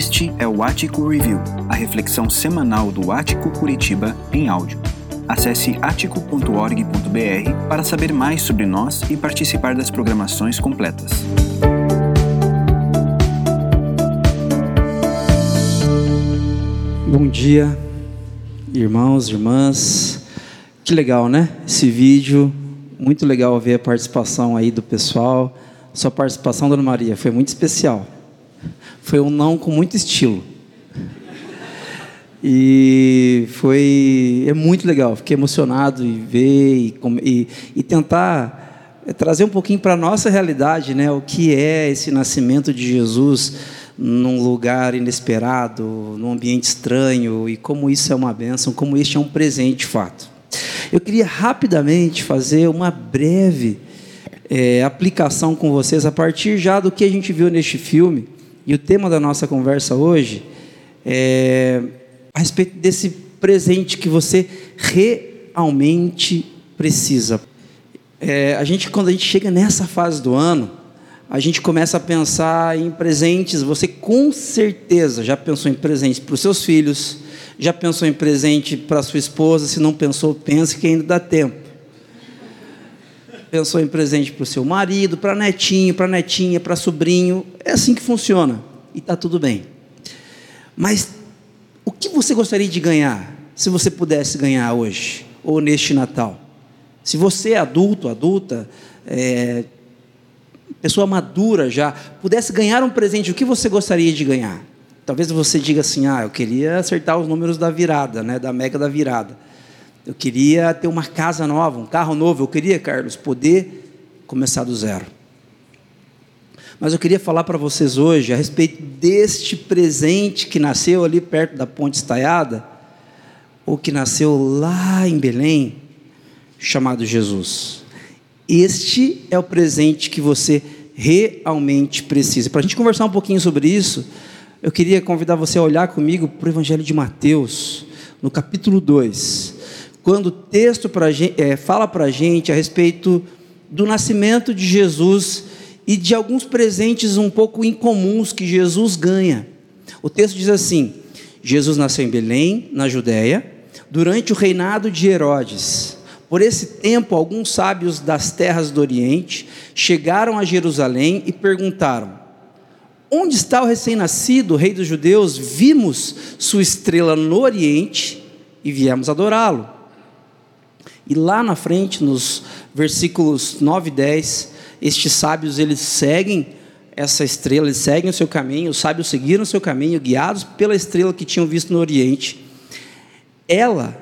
Este é o Ático Review, a reflexão semanal do Ático Curitiba em áudio. Acesse atico.org.br para saber mais sobre nós e participar das programações completas. Bom dia, irmãos, irmãs. Que legal, né? Esse vídeo, muito legal ver a participação aí do pessoal. Sua participação, Dona Maria, foi muito especial. Foi um não com muito estilo. E foi é muito legal. Fiquei emocionado em ver e, e, e tentar é, trazer um pouquinho para a nossa realidade, né? O que é esse nascimento de Jesus num lugar inesperado, num ambiente estranho e como isso é uma bênção, como este é um presente de fato. Eu queria rapidamente fazer uma breve é, aplicação com vocês a partir já do que a gente viu neste filme. E o tema da nossa conversa hoje é a respeito desse presente que você realmente precisa. É, a gente, quando a gente chega nessa fase do ano, a gente começa a pensar em presentes. Você com certeza já pensou em presentes para os seus filhos, já pensou em presente para sua esposa? Se não pensou, pense que ainda dá tempo. Pensou em presente para o seu marido, para netinho, para netinha, para sobrinho. É assim que funciona. E está tudo bem. Mas o que você gostaria de ganhar, se você pudesse ganhar hoje, ou neste Natal? Se você adulto, adulta, é, pessoa madura já, pudesse ganhar um presente, o que você gostaria de ganhar? Talvez você diga assim: ah, eu queria acertar os números da virada, né, da mega da virada. Eu queria ter uma casa nova, um carro novo. Eu queria, Carlos, poder começar do zero. Mas eu queria falar para vocês hoje a respeito deste presente que nasceu ali perto da Ponte Estaiada, ou que nasceu lá em Belém, chamado Jesus. Este é o presente que você realmente precisa. Para a gente conversar um pouquinho sobre isso, eu queria convidar você a olhar comigo para o Evangelho de Mateus, no capítulo 2, quando o texto pra gente, é, fala para a gente a respeito do nascimento de Jesus e de alguns presentes um pouco incomuns que Jesus ganha. O texto diz assim: Jesus nasceu em Belém, na Judéia, durante o reinado de Herodes. Por esse tempo, alguns sábios das terras do Oriente chegaram a Jerusalém e perguntaram: Onde está o recém-nascido, rei dos judeus? Vimos sua estrela no Oriente e viemos adorá-lo. E lá na frente, nos versículos 9 e 10, estes sábios eles seguem essa estrela, eles seguem o seu caminho, os sábios seguiram o seu caminho, guiados pela estrela que tinham visto no Oriente. Ela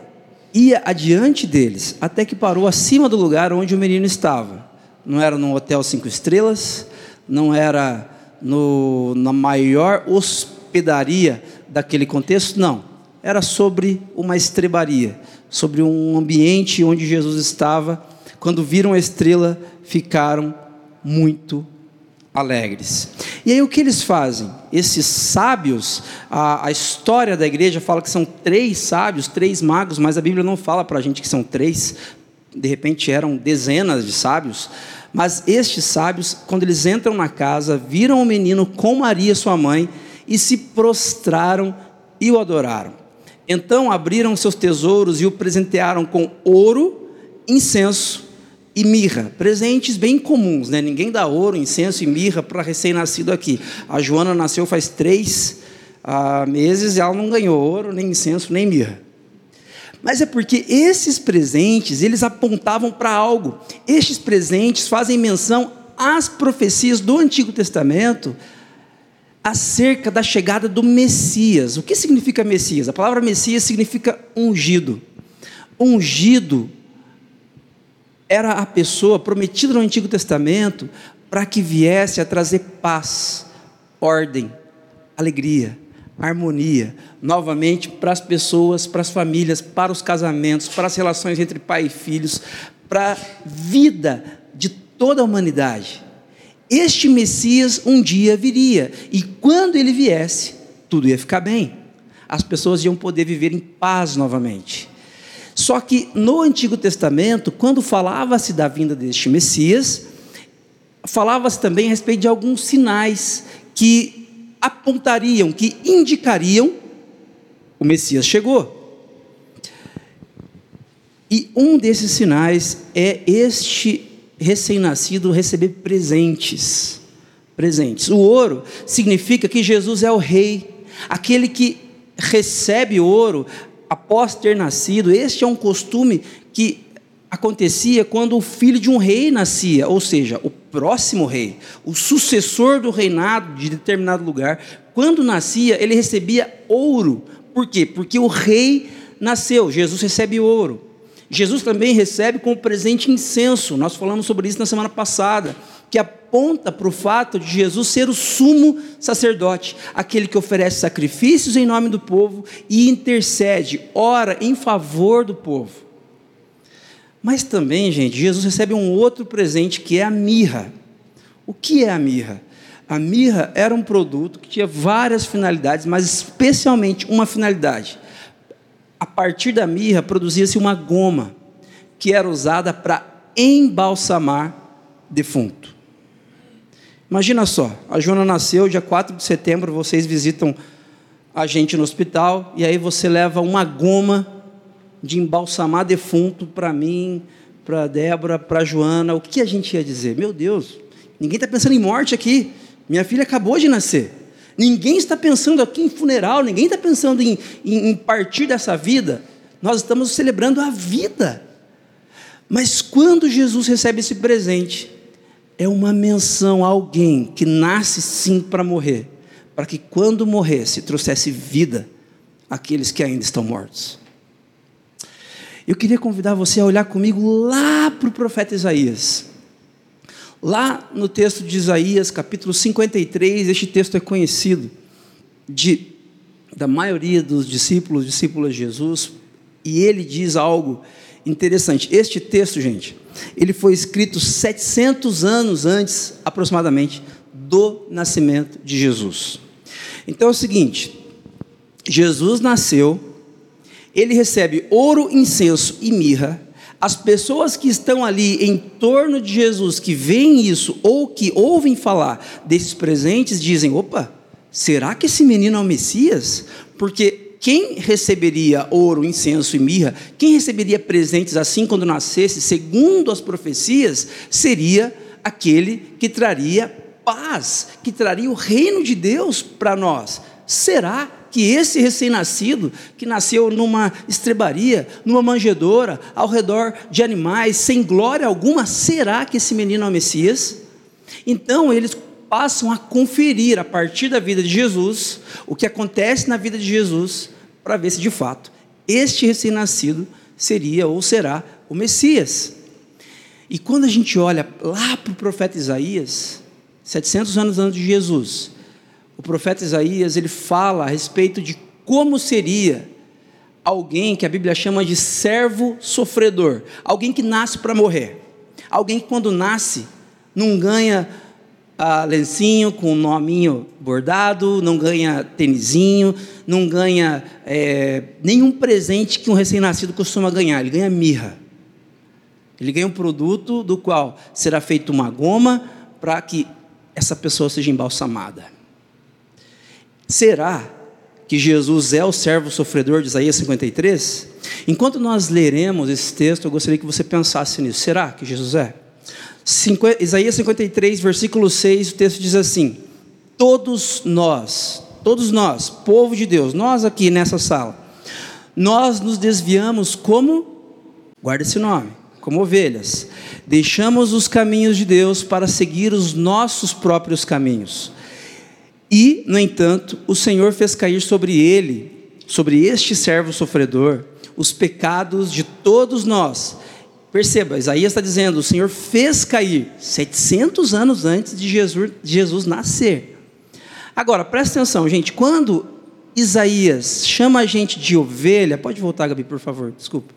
ia adiante deles, até que parou acima do lugar onde o menino estava. Não era num hotel cinco estrelas, não era no, na maior hospedaria daquele contexto, não. Era sobre uma estrebaria, sobre um ambiente onde Jesus estava. Quando viram a estrela, ficaram muito alegres. E aí o que eles fazem? Esses sábios, a, a, história da igreja fala que são três sábios, três magos, mas a Bíblia não fala para a gente que são três, de repente eram dezenas de sábios. Mas estes sábios, quando eles entram na casa, viram o menino com Maria, sua mãe, e se prostraram e o adoraram. Então abriram seus tesouros e o presentearam com ouro, incenso e mirra, presentes bem comuns, né? Ninguém dá ouro, incenso e mirra para recém-nascido aqui. A Joana nasceu faz três ah, meses e ela não ganhou ouro, nem incenso, nem mirra. Mas é porque esses presentes, eles apontavam para algo. Estes presentes fazem menção às profecias do Antigo Testamento acerca da chegada do Messias. O que significa Messias? A palavra Messias significa ungido. Ungido era a pessoa prometida no Antigo Testamento para que viesse a trazer paz, ordem, alegria harmonia, novamente para as pessoas, para as famílias, para os casamentos, para as relações entre pai e filhos, para a vida de toda a humanidade. Este Messias um dia viria, e quando ele viesse, tudo ia ficar bem. As pessoas iam poder viver em paz novamente. Só que no Antigo Testamento, quando falava-se da vinda deste Messias, falava-se também a respeito de alguns sinais que apontariam, que indicariam o Messias chegou. E um desses sinais é este recém-nascido receber presentes. Presentes. O ouro significa que Jesus é o rei, aquele que recebe ouro após ter nascido. Este é um costume que acontecia quando o filho de um rei nascia, ou seja, o próximo rei, o sucessor do reinado de determinado lugar. Quando nascia, ele recebia ouro. Por quê? Porque o rei nasceu. Jesus recebe ouro. Jesus também recebe como presente incenso. Nós falamos sobre isso na semana passada, que aponta para o fato de Jesus ser o sumo sacerdote, aquele que oferece sacrifícios em nome do povo e intercede, ora em favor do povo. Mas também, gente, Jesus recebe um outro presente que é a mirra. O que é a mirra? A mirra era um produto que tinha várias finalidades, mas especialmente uma finalidade a partir da mirra produzia-se uma goma que era usada para embalsamar defunto. Imagina só, a Joana nasceu dia 4 de setembro, vocês visitam a gente no hospital e aí você leva uma goma de embalsamar defunto para mim, para Débora, para Joana. O que a gente ia dizer? Meu Deus, ninguém está pensando em morte aqui. Minha filha acabou de nascer. Ninguém está pensando aqui em funeral, ninguém está pensando em, em, em partir dessa vida. Nós estamos celebrando a vida. Mas quando Jesus recebe esse presente, é uma menção a alguém que nasce sim para morrer, para que quando morresse trouxesse vida àqueles que ainda estão mortos. Eu queria convidar você a olhar comigo lá para o profeta Isaías. Lá no texto de Isaías, capítulo 53, este texto é conhecido de, da maioria dos discípulos, discípulos de Jesus, e ele diz algo interessante. Este texto, gente, ele foi escrito 700 anos antes, aproximadamente, do nascimento de Jesus. Então é o seguinte: Jesus nasceu, ele recebe ouro, incenso e mirra as pessoas que estão ali em torno de Jesus, que veem isso ou que ouvem falar desses presentes, dizem: opa, será que esse menino é o Messias? Porque quem receberia ouro, incenso e mirra, quem receberia presentes assim quando nascesse, segundo as profecias, seria aquele que traria paz, que traria o reino de Deus para nós. Será que esse recém-nascido, que nasceu numa estrebaria, numa manjedoura, ao redor de animais, sem glória alguma, será que esse menino é o Messias? Então eles passam a conferir a partir da vida de Jesus o que acontece na vida de Jesus para ver se de fato este recém-nascido seria ou será o Messias. E quando a gente olha lá para o profeta Isaías, 700 anos antes de Jesus, o profeta Isaías ele fala a respeito de como seria alguém que a Bíblia chama de servo sofredor, alguém que nasce para morrer, alguém que quando nasce não ganha ah, lencinho com nominho bordado, não ganha tênisinho, não ganha é, nenhum presente que um recém-nascido costuma ganhar, ele ganha mirra. Ele ganha um produto do qual será feita uma goma para que essa pessoa seja embalsamada. Será que Jesus é o servo sofredor de Isaías 53? Enquanto nós leremos esse texto, eu gostaria que você pensasse nisso. Será que Jesus é? Isaías 53, versículo 6, o texto diz assim: Todos nós, todos nós, povo de Deus, nós aqui nessa sala, nós nos desviamos como, guarda esse nome, como ovelhas, deixamos os caminhos de Deus para seguir os nossos próprios caminhos. E, no entanto, o Senhor fez cair sobre ele, sobre este servo sofredor, os pecados de todos nós. Perceba, Isaías está dizendo: o Senhor fez cair 700 anos antes de Jesus, de Jesus nascer. Agora, presta atenção, gente, quando Isaías chama a gente de ovelha, pode voltar, Gabi, por favor, desculpa.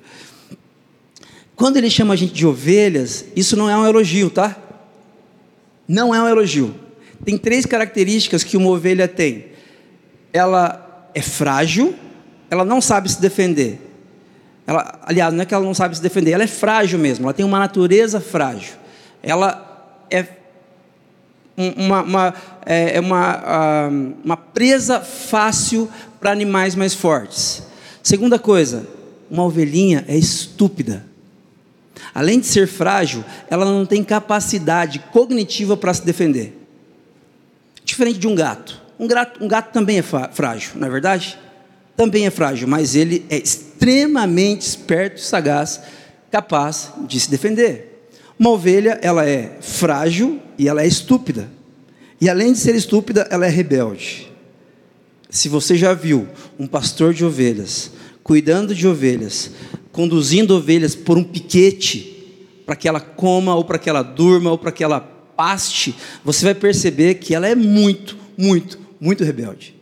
Quando ele chama a gente de ovelhas, isso não é um elogio, tá? Não é um elogio tem três características que uma ovelha tem. Ela é frágil, ela não sabe se defender. Ela, aliás, não é que ela não sabe se defender, ela é frágil mesmo, ela tem uma natureza frágil. Ela é uma, uma, é, é uma, uma presa fácil para animais mais fortes. Segunda coisa, uma ovelhinha é estúpida. Além de ser frágil, ela não tem capacidade cognitiva para se defender. Diferente de um gato. Um gato, um gato também é frágil, não é verdade? Também é frágil, mas ele é extremamente esperto e sagaz, capaz de se defender. Uma ovelha, ela é frágil e ela é estúpida. E além de ser estúpida, ela é rebelde. Se você já viu um pastor de ovelhas cuidando de ovelhas, conduzindo ovelhas por um piquete para que ela coma ou para que ela durma ou para que ela paste, você vai perceber que ela é muito, muito, muito rebelde.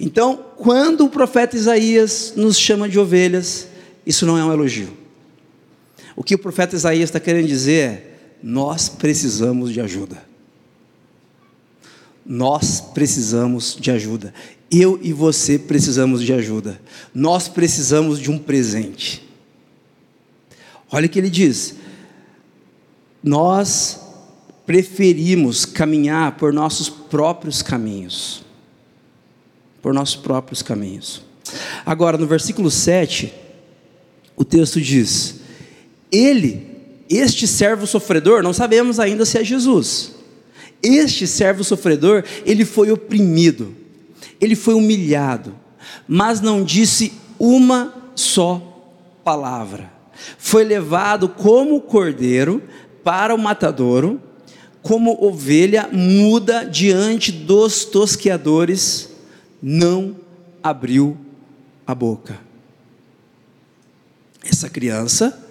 Então, quando o profeta Isaías nos chama de ovelhas, isso não é um elogio. O que o profeta Isaías está querendo dizer é: nós precisamos de ajuda. Nós precisamos de ajuda. Eu e você precisamos de ajuda. Nós precisamos de um presente. Olha o que ele diz: nós preferimos caminhar por nossos próprios caminhos. Por nossos próprios caminhos. Agora, no versículo 7, o texto diz: Ele, este servo sofredor, não sabemos ainda se é Jesus. Este servo sofredor, ele foi oprimido, ele foi humilhado, mas não disse uma só palavra foi levado como cordeiro para o matadouro, como ovelha muda diante dos tosqueadores, não abriu a boca. Essa criança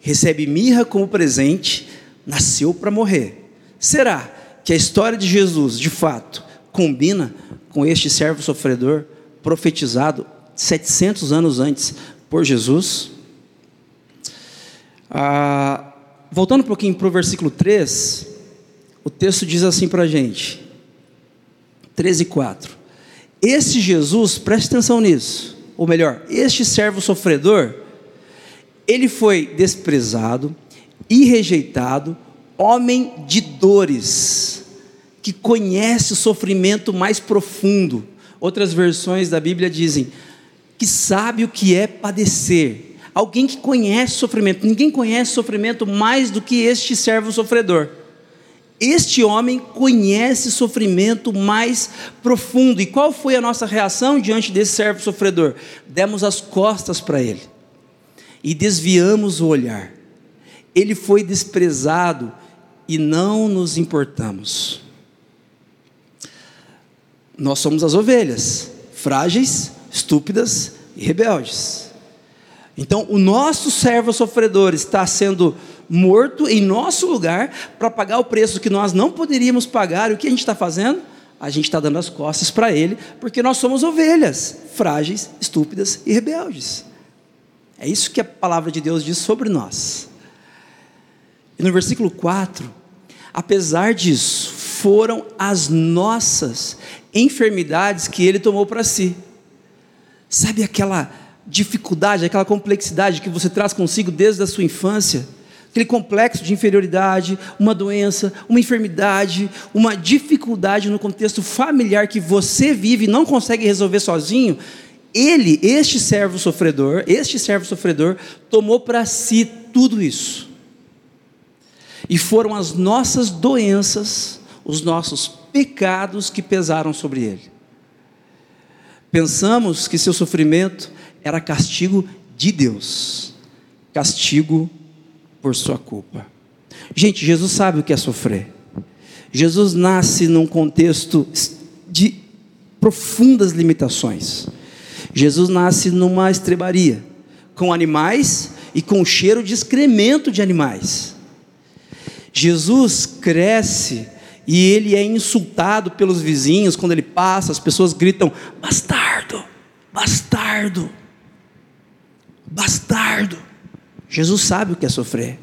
recebe mirra como presente, nasceu para morrer. Será que a história de Jesus, de fato, combina com este servo sofredor profetizado 700 anos antes por Jesus? Ah, voltando um pouquinho para o versículo 3, o texto diz assim para a gente, 13 e 4. Esse Jesus, preste atenção nisso, ou melhor, este servo sofredor, ele foi desprezado e rejeitado, homem de dores, que conhece o sofrimento mais profundo. Outras versões da Bíblia dizem que sabe o que é padecer alguém que conhece sofrimento. Ninguém conhece sofrimento mais do que este servo sofredor. Este homem conhece sofrimento mais profundo. E qual foi a nossa reação diante desse servo sofredor? Demos as costas para ele e desviamos o olhar. Ele foi desprezado e não nos importamos. Nós somos as ovelhas, frágeis, estúpidas e rebeldes. Então, o nosso servo sofredor está sendo morto em nosso lugar para pagar o preço que nós não poderíamos pagar. E o que a gente está fazendo? A gente está dando as costas para ele, porque nós somos ovelhas, frágeis, estúpidas e rebeldes. É isso que a palavra de Deus diz sobre nós. E no versículo 4, apesar disso, foram as nossas enfermidades que ele tomou para si. Sabe aquela dificuldade, aquela complexidade que você traz consigo desde a sua infância, aquele complexo de inferioridade, uma doença, uma enfermidade, uma dificuldade no contexto familiar que você vive e não consegue resolver sozinho, ele, este servo sofredor, este servo sofredor, tomou para si tudo isso. E foram as nossas doenças, os nossos pecados que pesaram sobre ele. Pensamos que seu sofrimento era castigo de Deus, castigo por sua culpa. Gente, Jesus sabe o que é sofrer. Jesus nasce num contexto de profundas limitações. Jesus nasce numa estrebaria, com animais e com cheiro de excremento de animais. Jesus cresce e ele é insultado pelos vizinhos quando ele passa, as pessoas gritam: bastardo, bastardo bastardo. Jesus sabe o que é sofrer.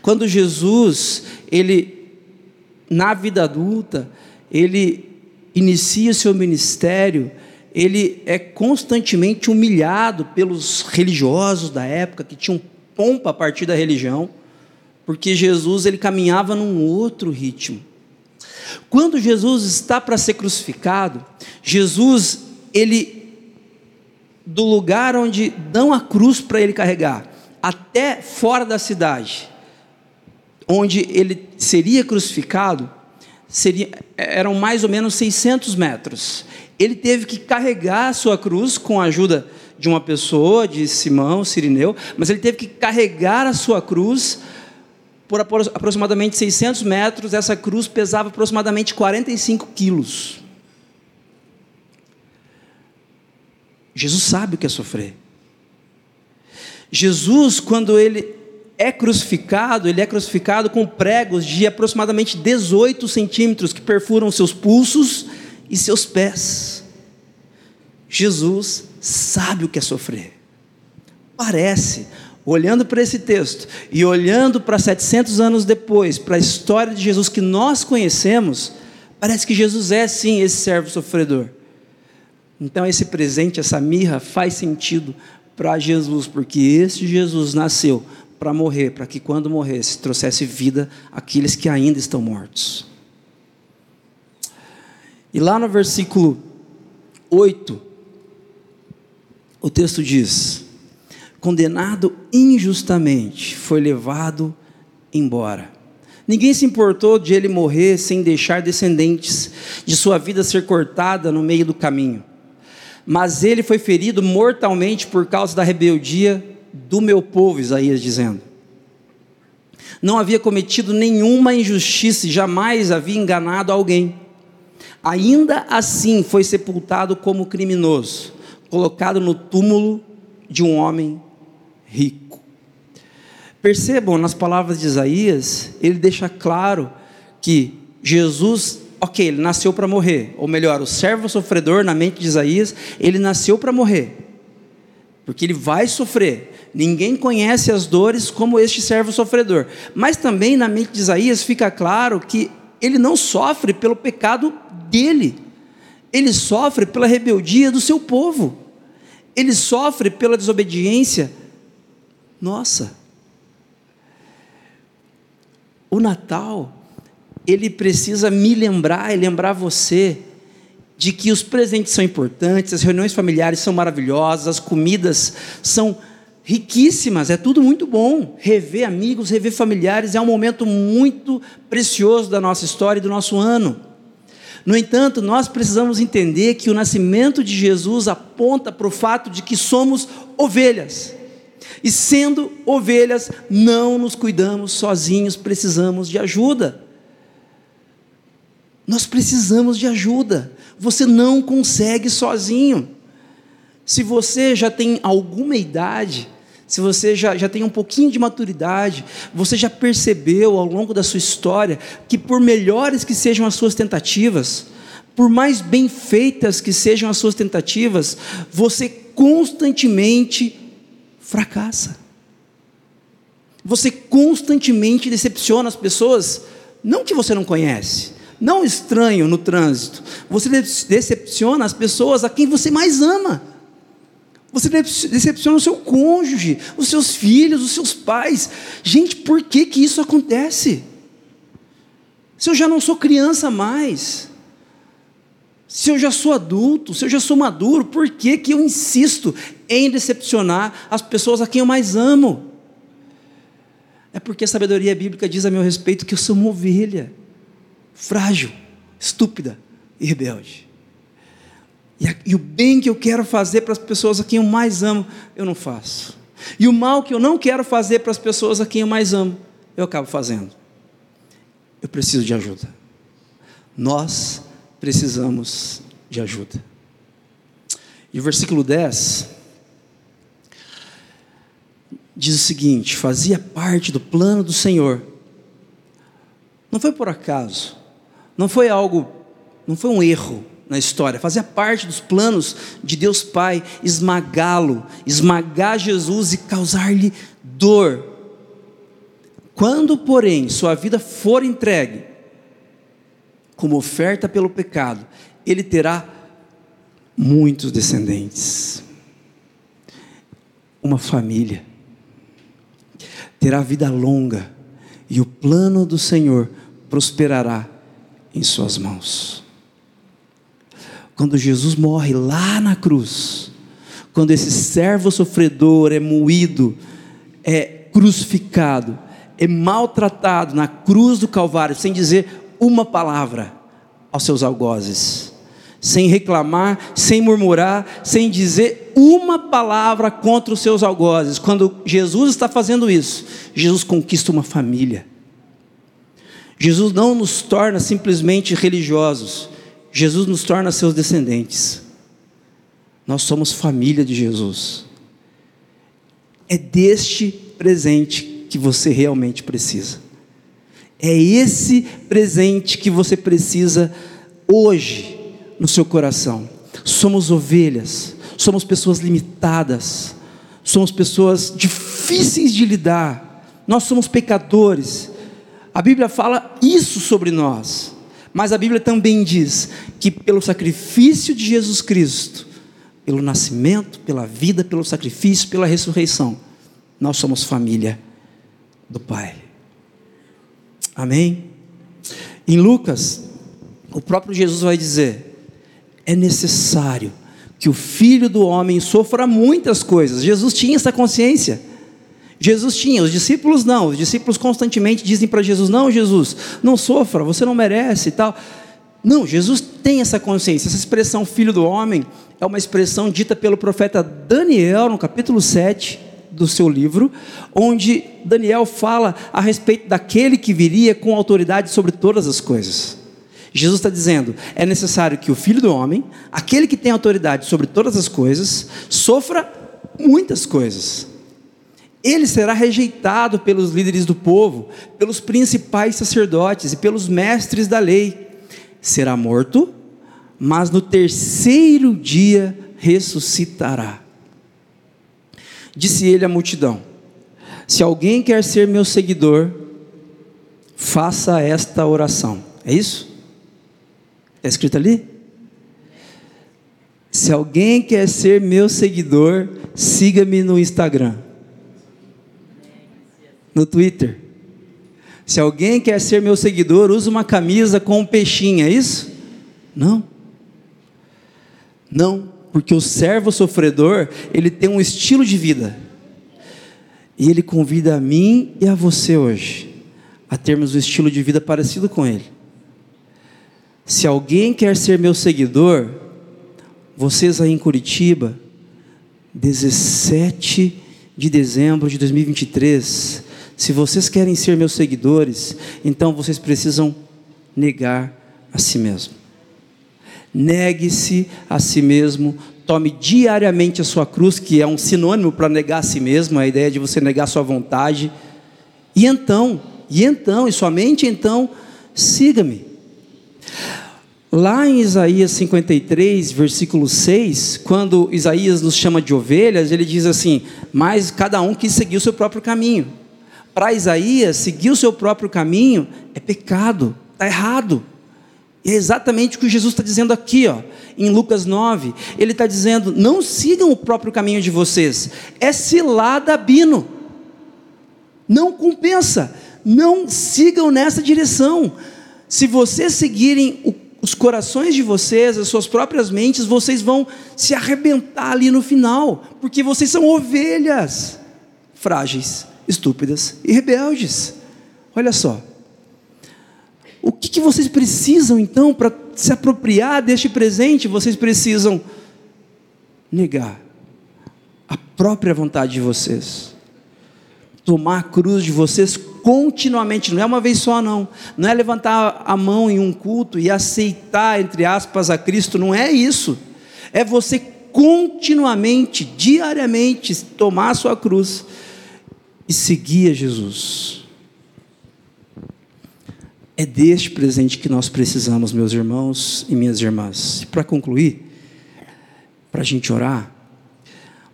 Quando Jesus, ele, na vida adulta, ele inicia seu ministério, ele é constantemente humilhado pelos religiosos da época que tinham pompa a partir da religião, porque Jesus ele caminhava num outro ritmo. Quando Jesus está para ser crucificado, Jesus, ele, do lugar onde dão a cruz para ele carregar, até fora da cidade, onde ele seria crucificado, seria, eram mais ou menos 600 metros. Ele teve que carregar a sua cruz com a ajuda de uma pessoa, de Simão, Sirineu, mas ele teve que carregar a sua cruz por aproximadamente 600 metros. Essa cruz pesava aproximadamente 45 quilos. Jesus sabe o que é sofrer. Jesus, quando ele é crucificado, ele é crucificado com pregos de aproximadamente 18 centímetros que perfuram seus pulsos e seus pés. Jesus sabe o que é sofrer. Parece, olhando para esse texto e olhando para 700 anos depois, para a história de Jesus que nós conhecemos, parece que Jesus é sim esse servo sofredor. Então, esse presente, essa mirra, faz sentido para Jesus, porque esse Jesus nasceu para morrer, para que quando morresse trouxesse vida àqueles que ainda estão mortos. E lá no versículo 8, o texto diz: condenado injustamente, foi levado embora. Ninguém se importou de ele morrer sem deixar descendentes, de sua vida ser cortada no meio do caminho. Mas ele foi ferido mortalmente por causa da rebeldia do meu povo, Isaías dizendo. Não havia cometido nenhuma injustiça e jamais havia enganado alguém. Ainda assim foi sepultado como criminoso, colocado no túmulo de um homem rico. Percebam nas palavras de Isaías, ele deixa claro que Jesus, ok, ele nasceu para morrer, ou melhor, o servo sofredor, na mente de Isaías, ele nasceu para morrer, porque ele vai sofrer, Ninguém conhece as dores como este servo sofredor. Mas também na mente de Isaías fica claro que ele não sofre pelo pecado dele. Ele sofre pela rebeldia do seu povo. Ele sofre pela desobediência nossa. O Natal, ele precisa me lembrar e lembrar você de que os presentes são importantes, as reuniões familiares são maravilhosas, as comidas são riquíssimas, é tudo muito bom. Rever amigos, rever familiares é um momento muito precioso da nossa história e do nosso ano. No entanto, nós precisamos entender que o nascimento de Jesus aponta para o fato de que somos ovelhas. E sendo ovelhas, não nos cuidamos sozinhos, precisamos de ajuda. Nós precisamos de ajuda. Você não consegue sozinho. Se você já tem alguma idade, se você já, já tem um pouquinho de maturidade, você já percebeu ao longo da sua história que, por melhores que sejam as suas tentativas, por mais bem feitas que sejam as suas tentativas, você constantemente fracassa. Você constantemente decepciona as pessoas, não que você não conhece, não estranho no trânsito, você decepciona as pessoas a quem você mais ama. Você decepciona o seu cônjuge, os seus filhos, os seus pais. Gente, por que, que isso acontece? Se eu já não sou criança mais, se eu já sou adulto, se eu já sou maduro, por que, que eu insisto em decepcionar as pessoas a quem eu mais amo? É porque a sabedoria bíblica diz a meu respeito que eu sou uma ovelha, frágil, estúpida e rebelde. E, e o bem que eu quero fazer para as pessoas a quem eu mais amo, eu não faço. E o mal que eu não quero fazer para as pessoas a quem eu mais amo, eu acabo fazendo. Eu preciso de ajuda. Nós precisamos de ajuda. E o versículo 10 diz o seguinte: fazia parte do plano do Senhor. Não foi por acaso, não foi algo, não foi um erro, na história, fazia parte dos planos de Deus Pai esmagá-lo, esmagar Jesus e causar-lhe dor. Quando, porém, sua vida for entregue como oferta pelo pecado, ele terá muitos descendentes, uma família, terá vida longa, e o plano do Senhor prosperará em Suas mãos. Quando Jesus morre lá na cruz, quando esse servo sofredor é moído, é crucificado, é maltratado na cruz do Calvário, sem dizer uma palavra aos seus algozes, sem reclamar, sem murmurar, sem dizer uma palavra contra os seus algozes. Quando Jesus está fazendo isso, Jesus conquista uma família. Jesus não nos torna simplesmente religiosos, Jesus nos torna seus descendentes. Nós somos família de Jesus. É deste presente que você realmente precisa. É esse presente que você precisa hoje no seu coração. Somos ovelhas, somos pessoas limitadas, somos pessoas difíceis de lidar, nós somos pecadores. A Bíblia fala isso sobre nós. Mas a Bíblia também diz que pelo sacrifício de Jesus Cristo, pelo nascimento, pela vida, pelo sacrifício, pela ressurreição, nós somos família do Pai. Amém? Em Lucas, o próprio Jesus vai dizer: é necessário que o filho do homem sofra muitas coisas. Jesus tinha essa consciência. Jesus tinha, os discípulos não, os discípulos constantemente dizem para Jesus: Não, Jesus, não sofra, você não merece e tal. Não, Jesus tem essa consciência. Essa expressão filho do homem é uma expressão dita pelo profeta Daniel no capítulo 7 do seu livro, onde Daniel fala a respeito daquele que viria com autoridade sobre todas as coisas. Jesus está dizendo: é necessário que o filho do homem, aquele que tem autoridade sobre todas as coisas, sofra muitas coisas ele será rejeitado pelos líderes do povo, pelos principais sacerdotes e pelos mestres da lei. Será morto, mas no terceiro dia ressuscitará. Disse ele à multidão: Se alguém quer ser meu seguidor, faça esta oração. É isso? Está escrito ali? Se alguém quer ser meu seguidor, siga-me no Instagram no Twitter. Se alguém quer ser meu seguidor, usa uma camisa com um peixinho, é isso? Não. Não, porque o servo sofredor, ele tem um estilo de vida. E ele convida a mim e a você hoje a termos um estilo de vida parecido com ele. Se alguém quer ser meu seguidor, vocês aí em Curitiba, 17 de dezembro de 2023, se vocês querem ser meus seguidores, então vocês precisam negar a si mesmo. Negue-se a si mesmo, tome diariamente a sua cruz, que é um sinônimo para negar a si mesmo, a ideia de você negar a sua vontade. E então, e então, e somente então, siga-me. Lá em Isaías 53, versículo 6, quando Isaías nos chama de ovelhas, ele diz assim: Mas cada um quis seguir o seu próprio caminho para Isaías, seguir o seu próprio caminho é pecado, está errado. E é exatamente o que Jesus está dizendo aqui, ó, em Lucas 9. Ele está dizendo: não sigam o próprio caminho de vocês, é cilada bino. Não compensa, não sigam nessa direção. Se vocês seguirem o, os corações de vocês, as suas próprias mentes, vocês vão se arrebentar ali no final, porque vocês são ovelhas frágeis estúpidas e rebeldes. Olha só. O que, que vocês precisam então para se apropriar deste presente? Vocês precisam negar a própria vontade de vocês, tomar a cruz de vocês continuamente, não é uma vez só, não, não é levantar a mão em um culto e aceitar, entre aspas, a Cristo, não é isso, é você continuamente, diariamente, tomar a sua cruz e seguir a Jesus. É deste presente que nós precisamos, meus irmãos e minhas irmãs. Para concluir, para a gente orar,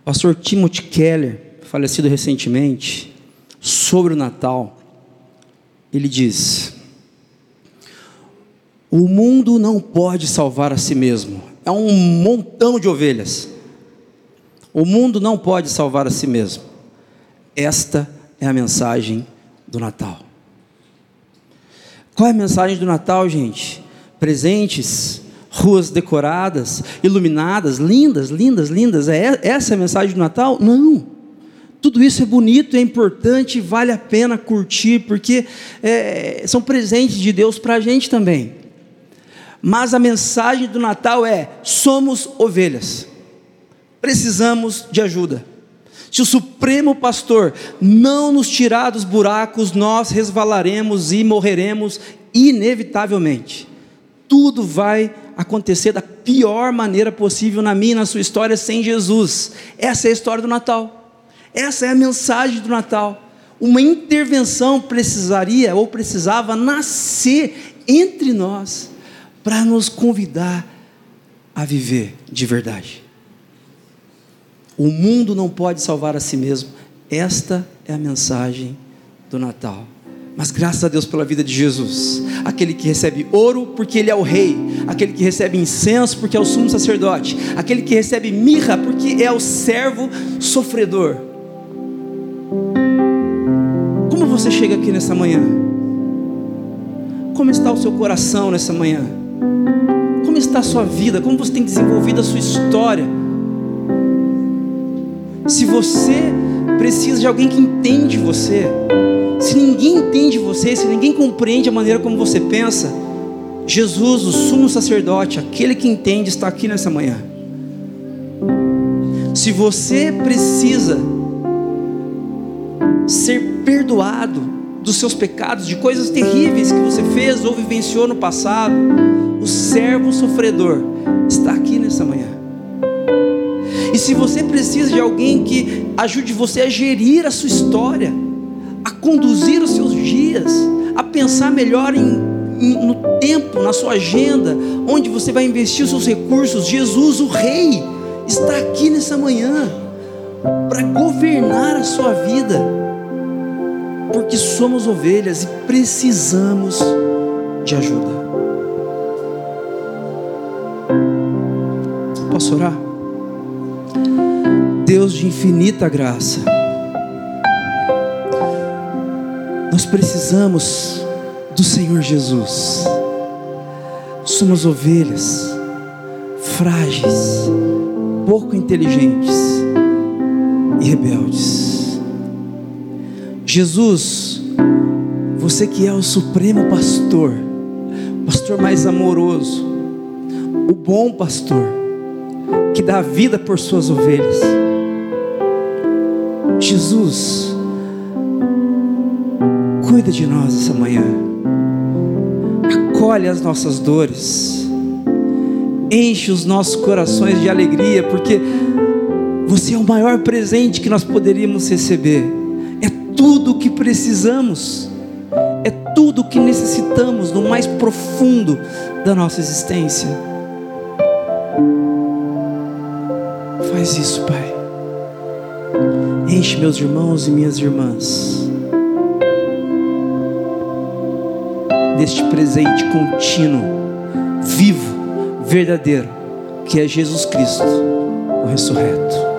o pastor Timothy Keller, falecido recentemente, sobre o Natal, ele diz: O mundo não pode salvar a si mesmo, é um montão de ovelhas. O mundo não pode salvar a si mesmo. Esta é a mensagem do Natal. Qual é a mensagem do Natal, gente? presentes, ruas decoradas, iluminadas, lindas, lindas, lindas. É essa é a mensagem do Natal? Não. Tudo isso é bonito, é importante, vale a pena curtir, porque é, são presentes de Deus para a gente também. Mas a mensagem do Natal é: somos ovelhas, precisamos de ajuda. Se o Supremo Pastor não nos tirar dos buracos, nós resvalaremos e morreremos inevitavelmente. Tudo vai acontecer da pior maneira possível na minha e na sua história sem Jesus. Essa é a história do Natal. Essa é a mensagem do Natal. Uma intervenção precisaria ou precisava nascer entre nós para nos convidar a viver de verdade. O mundo não pode salvar a si mesmo. Esta é a mensagem do Natal. Mas graças a Deus pela vida de Jesus, aquele que recebe ouro porque ele é o rei, aquele que recebe incenso porque é o sumo sacerdote, aquele que recebe mirra porque é o servo sofredor. Como você chega aqui nessa manhã? Como está o seu coração nessa manhã? Como está a sua vida? Como você tem desenvolvido a sua história? Se você precisa de alguém que entende você, se ninguém entende você, se ninguém compreende a maneira como você pensa, Jesus, o sumo sacerdote, aquele que entende, está aqui nessa manhã. Se você precisa ser perdoado dos seus pecados, de coisas terríveis que você fez ou vivenciou no passado, o servo sofredor está aqui nessa manhã. Se você precisa de alguém que ajude você a gerir a sua história, a conduzir os seus dias, a pensar melhor em, em, no tempo, na sua agenda, onde você vai investir os seus recursos, Jesus, o Rei, está aqui nessa manhã para governar a sua vida porque somos ovelhas e precisamos de ajuda. Posso orar? Deus de infinita graça, nós precisamos do Senhor Jesus. Somos ovelhas frágeis, pouco inteligentes e rebeldes. Jesus, você que é o supremo pastor, pastor mais amoroso, o bom pastor, que dá vida por suas ovelhas. Jesus, cuida de nós essa manhã, acolhe as nossas dores, enche os nossos corações de alegria, porque você é o maior presente que nós poderíamos receber tudo o que precisamos, é tudo o que necessitamos no mais profundo da nossa existência. Faz isso, Pai. Meus irmãos e minhas irmãs deste presente contínuo, vivo, verdadeiro, que é Jesus Cristo, o ressurreto.